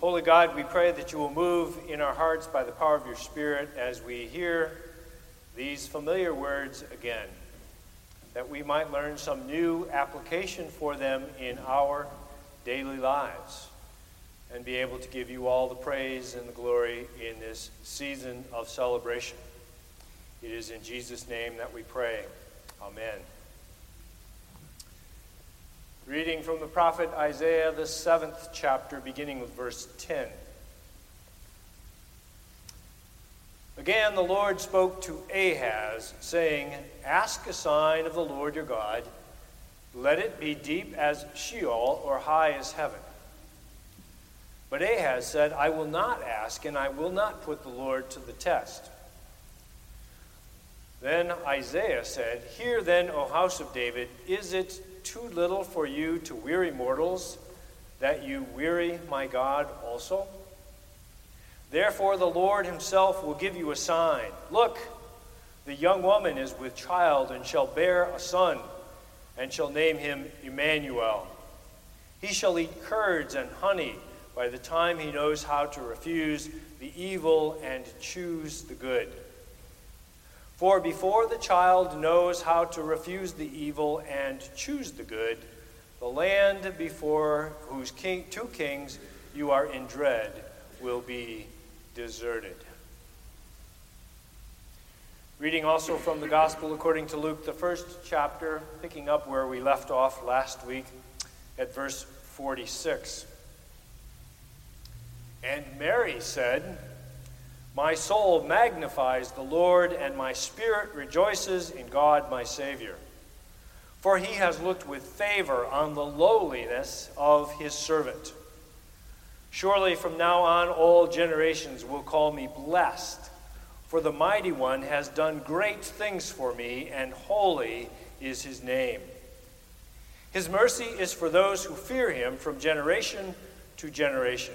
Holy God, we pray that you will move in our hearts by the power of your Spirit as we hear these familiar words again, that we might learn some new application for them in our daily lives and be able to give you all the praise and the glory in this season of celebration. It is in Jesus' name that we pray. Amen. Reading from the prophet Isaiah, the seventh chapter, beginning with verse 10. Again, the Lord spoke to Ahaz, saying, Ask a sign of the Lord your God. Let it be deep as Sheol or high as heaven. But Ahaz said, I will not ask, and I will not put the Lord to the test. Then Isaiah said, Hear then, O house of David, is it too little for you to weary mortals, that you weary my God also? Therefore, the Lord himself will give you a sign. Look, the young woman is with child and shall bear a son, and shall name him Emmanuel. He shall eat curds and honey by the time he knows how to refuse the evil and choose the good. For before the child knows how to refuse the evil and choose the good, the land before whose king, two kings you are in dread will be deserted. Reading also from the Gospel according to Luke, the first chapter, picking up where we left off last week at verse 46. And Mary said, my soul magnifies the Lord, and my spirit rejoices in God my Savior. For he has looked with favor on the lowliness of his servant. Surely from now on all generations will call me blessed, for the mighty one has done great things for me, and holy is his name. His mercy is for those who fear him from generation to generation.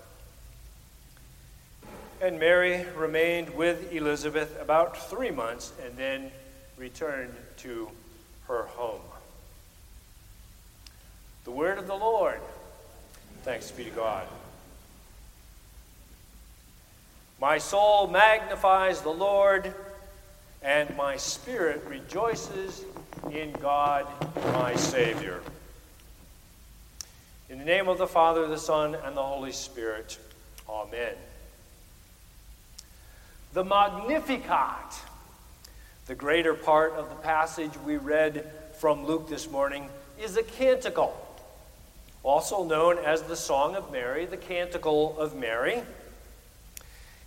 And Mary remained with Elizabeth about three months and then returned to her home. The word of the Lord. Thanks be to God. My soul magnifies the Lord, and my spirit rejoices in God my Savior. In the name of the Father, the Son, and the Holy Spirit, Amen the Magnificat. The greater part of the passage we read from Luke this morning is a canticle, also known as the Song of Mary, the Canticle of Mary.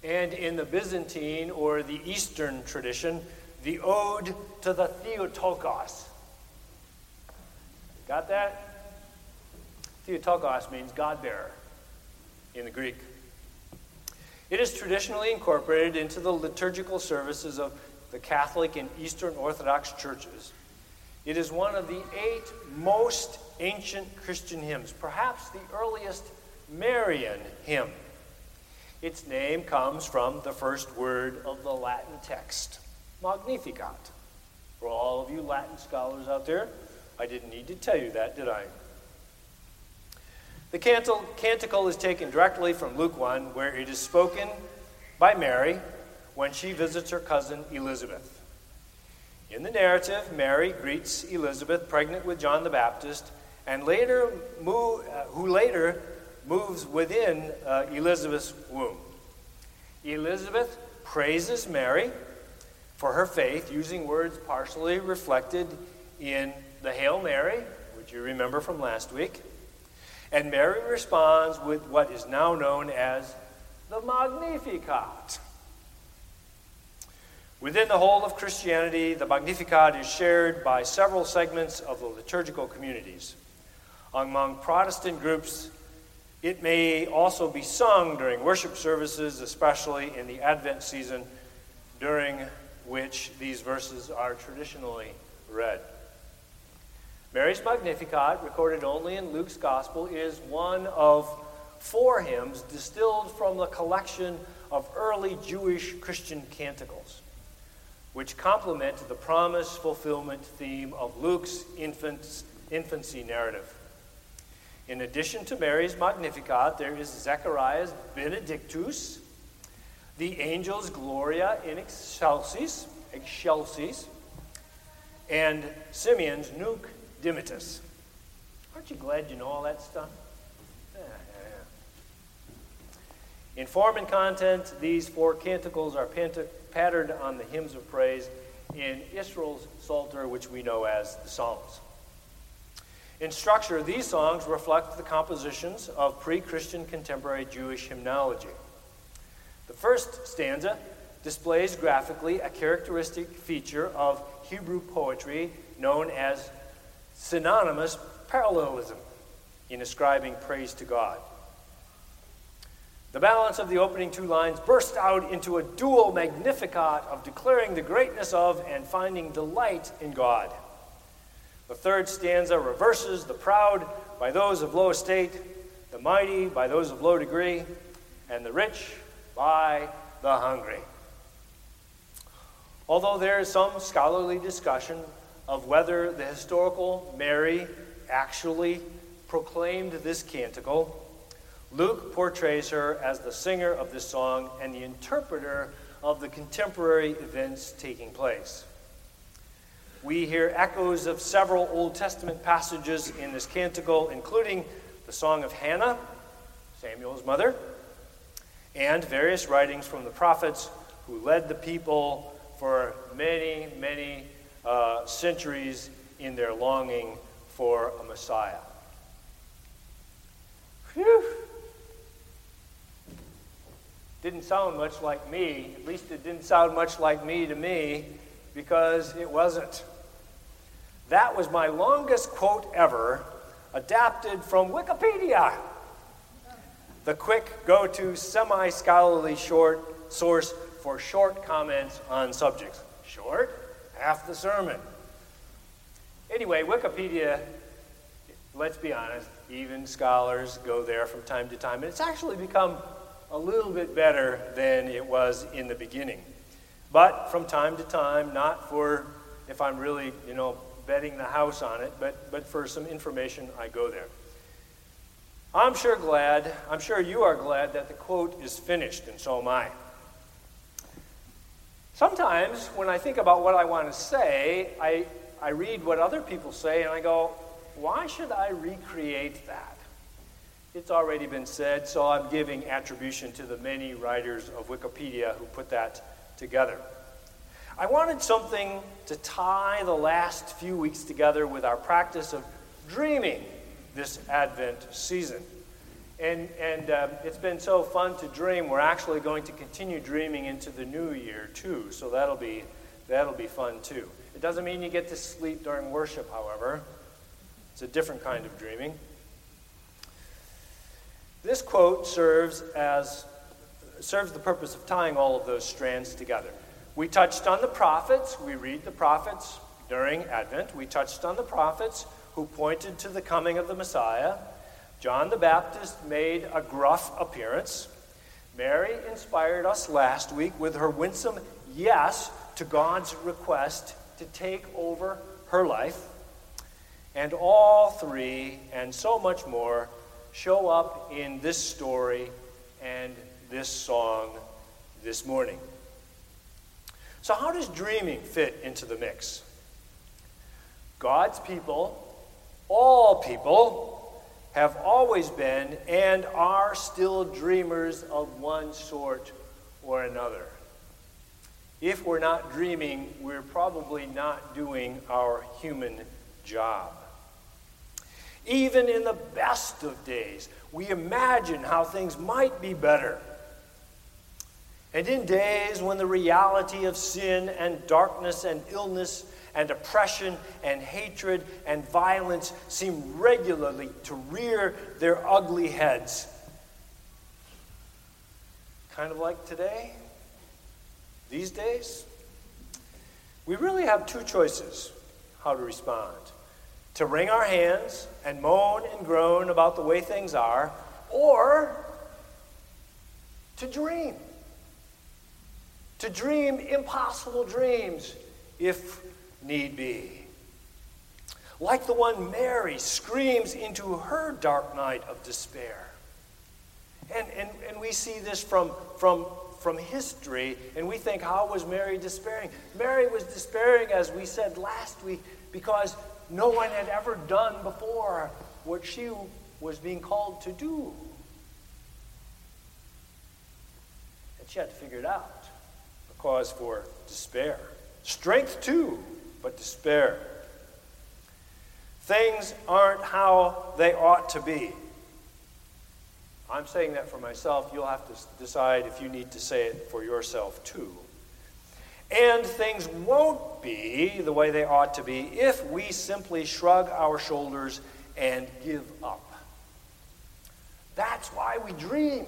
And in the Byzantine or the Eastern tradition, the Ode to the Theotokos. Got that? Theotokos means God bearer in the Greek. It is traditionally incorporated into the liturgical services of the Catholic and Eastern Orthodox churches. It is one of the eight most ancient Christian hymns, perhaps the earliest Marian hymn. Its name comes from the first word of the Latin text, Magnificat. For all of you Latin scholars out there, I didn't need to tell you that, did I? The canticle is taken directly from Luke 1, where it is spoken by Mary when she visits her cousin Elizabeth. In the narrative, Mary greets Elizabeth, pregnant with John the Baptist, and later move, uh, who later moves within uh, Elizabeth's womb. Elizabeth praises Mary for her faith, using words partially reflected in the Hail Mary, which you remember from last week. And Mary responds with what is now known as the Magnificat. Within the whole of Christianity, the Magnificat is shared by several segments of the liturgical communities. Among Protestant groups, It may also be sung during worship services, especially in the Advent season, during which these verses are traditionally read. Mary's Magnificat, recorded only in Luke's Gospel, is one of four hymns distilled from the collection of early Jewish Christian canticles, which complement the promise fulfillment theme of Luke's infancy narrative. In addition to Mary's Magnificat, there is Zechariah's Benedictus, the angel's Gloria in Excelsis, Excelsis, and Simeon's Nunc Dimittis. Aren't you glad you know all that stuff? Yeah, yeah, yeah. In form and content, these four canticles are patterned on the hymns of praise in Israel's Psalter, which we know as the Psalms. In structure, these songs reflect the compositions of pre Christian contemporary Jewish hymnology. The first stanza displays graphically a characteristic feature of Hebrew poetry known as synonymous parallelism in ascribing praise to God. The balance of the opening two lines burst out into a dual magnificat of declaring the greatness of and finding delight in God. The third stanza reverses the proud by those of low estate, the mighty by those of low degree, and the rich by the hungry. Although there is some scholarly discussion of whether the historical Mary actually proclaimed this canticle, Luke portrays her as the singer of this song and the interpreter of the contemporary events taking place. We hear echoes of several Old Testament passages in this canticle, including the Song of Hannah, Samuel's mother, and various writings from the prophets who led the people for many, many uh, centuries in their longing for a Messiah. Whew. Didn't sound much like me. At least it didn't sound much like me to me because it wasn't. That was my longest quote ever, adapted from Wikipedia, the quick go to semi scholarly short source for short comments on subjects. Short? Half the sermon. Anyway, Wikipedia, let's be honest, even scholars go there from time to time, and it's actually become a little bit better than it was in the beginning. But from time to time, not for if I'm really, you know, betting the house on it, but, but for some information, I go there. I'm sure glad, I'm sure you are glad that the quote is finished, and so am I. Sometimes when I think about what I want to say, I, I read what other people say and I go, why should I recreate that? It's already been said, so I'm giving attribution to the many writers of Wikipedia who put that together. I wanted something to tie the last few weeks together with our practice of dreaming this Advent season. And, and um, it's been so fun to dream. We're actually going to continue dreaming into the new year, too. So that'll be, that'll be fun, too. It doesn't mean you get to sleep during worship, however. It's a different kind of dreaming. This quote serves as serves the purpose of tying all of those strands together. We touched on the prophets. We read the prophets during Advent. We touched on the prophets who pointed to the coming of the Messiah. John the Baptist made a gruff appearance. Mary inspired us last week with her winsome yes to God's request to take over her life. And all three, and so much more, show up in this story and this song this morning. So, how does dreaming fit into the mix? God's people, all people, have always been and are still dreamers of one sort or another. If we're not dreaming, we're probably not doing our human job. Even in the best of days, we imagine how things might be better. And in days when the reality of sin and darkness and illness and oppression and hatred and violence seem regularly to rear their ugly heads, kind of like today, these days, we really have two choices how to respond to wring our hands and moan and groan about the way things are, or to dream. To dream impossible dreams if need be. Like the one Mary screams into her dark night of despair. And, and, and we see this from, from, from history, and we think, how was Mary despairing? Mary was despairing, as we said last week, because no one had ever done before what she was being called to do. And she had to figure it out. A cause for despair. Strength, too, but despair. Things aren't how they ought to be. I'm saying that for myself. You'll have to decide if you need to say it for yourself, too. And things won't be the way they ought to be if we simply shrug our shoulders and give up. That's why we dream.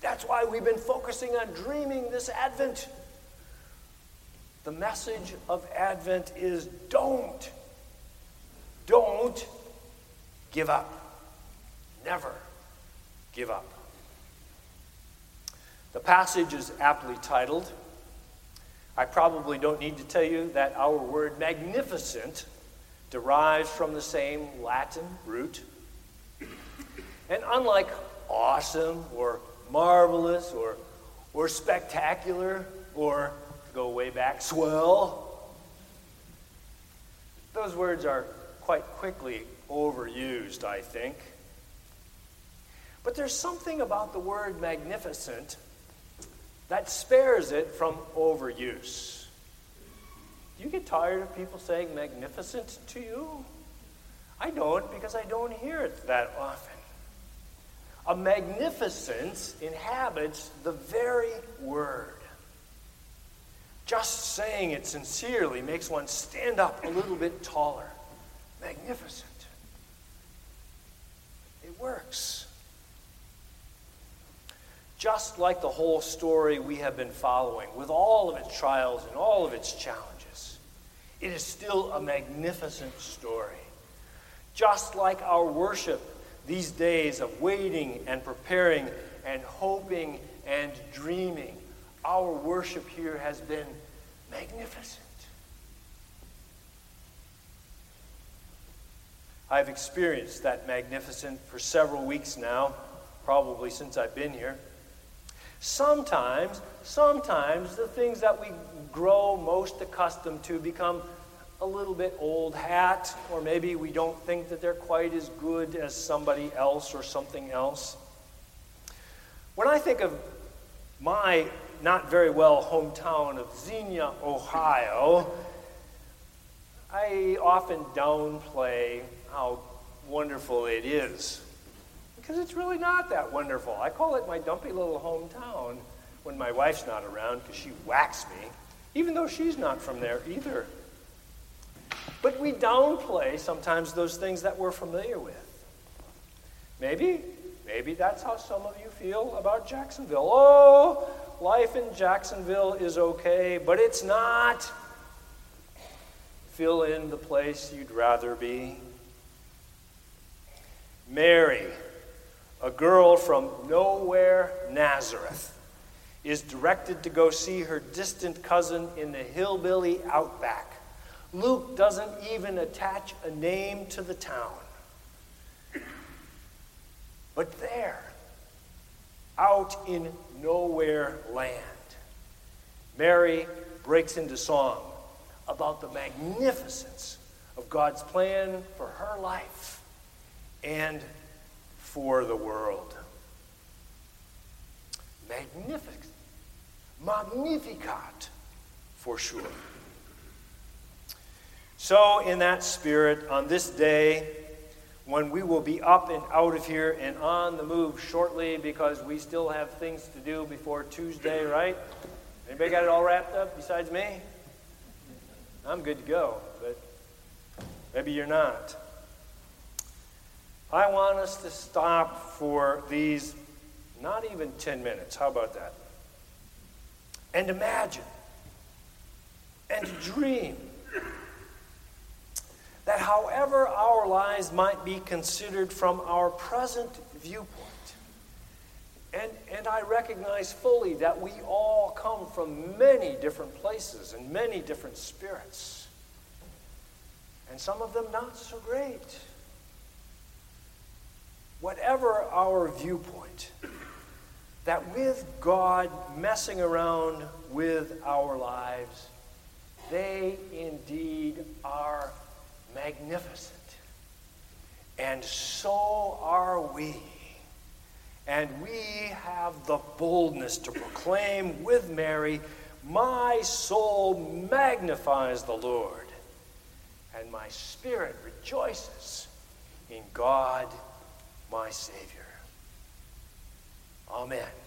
That's why we've been focusing on dreaming this Advent. The message of Advent is don't. Don't give up. Never give up. The passage is aptly titled. I probably don't need to tell you that our word magnificent derives from the same Latin root. And unlike awesome or marvelous or, or spectacular or go way back, swell, those words are quite quickly overused, I think. But there's something about the word magnificent that spares it from overuse. Do you get tired of people saying magnificent to you? I don't because I don't hear it that often. A magnificence inhabits the very word. Just saying it sincerely makes one stand up a little bit taller. Magnificent. It works. Just like the whole story we have been following, with all of its trials and all of its challenges, it is still a magnificent story. Just like our worship these days of waiting and preparing and hoping and dreaming, our worship here has been magnificent. I've experienced that magnificent for several weeks now, probably since I've been here. Sometimes, sometimes the things that we grow most accustomed to become a little bit old hat, or maybe we don't think that they're quite as good as somebody else or something else. When I think of my not very well hometown of Xenia, Ohio, I often downplay how wonderful it is because it's really not that wonderful. I call it my dumpy little hometown when my wife's not around because she whacks me, even though she's not from there either. But we downplay sometimes those things that we're familiar with. Maybe, maybe that's how some of you feel about Jacksonville. Oh, life in Jacksonville is okay, but it's not. Fill in the place you'd rather be. Mary a girl from nowhere, Nazareth, is directed to go see her distant cousin in the hillbilly outback. Luke doesn't even attach a name to the town. But there, out in nowhere land, Mary breaks into song about the magnificence of God's plan for her life and for the world. Magnificent. Magnificat, for sure. So, in that spirit, on this day, when we will be up and out of here and on the move shortly because we still have things to do before Tuesday, right? Anybody got it all wrapped up besides me? I'm good to go, but maybe you're not. I want us to stop for these, not even 10 minutes. How about that? and imagine and dream that however our lives might be considered from our present viewpoint, and, and I recognize fully that we all come from many different places and many different spirits, and some of them not so great. Whatever our viewpoint, that with God messing around with our lives, they indeed magnificent. And so are we. And we have the boldness to proclaim with Mary, My soul magnifies the Lord, and my spirit rejoices in God, my Savior. Amen.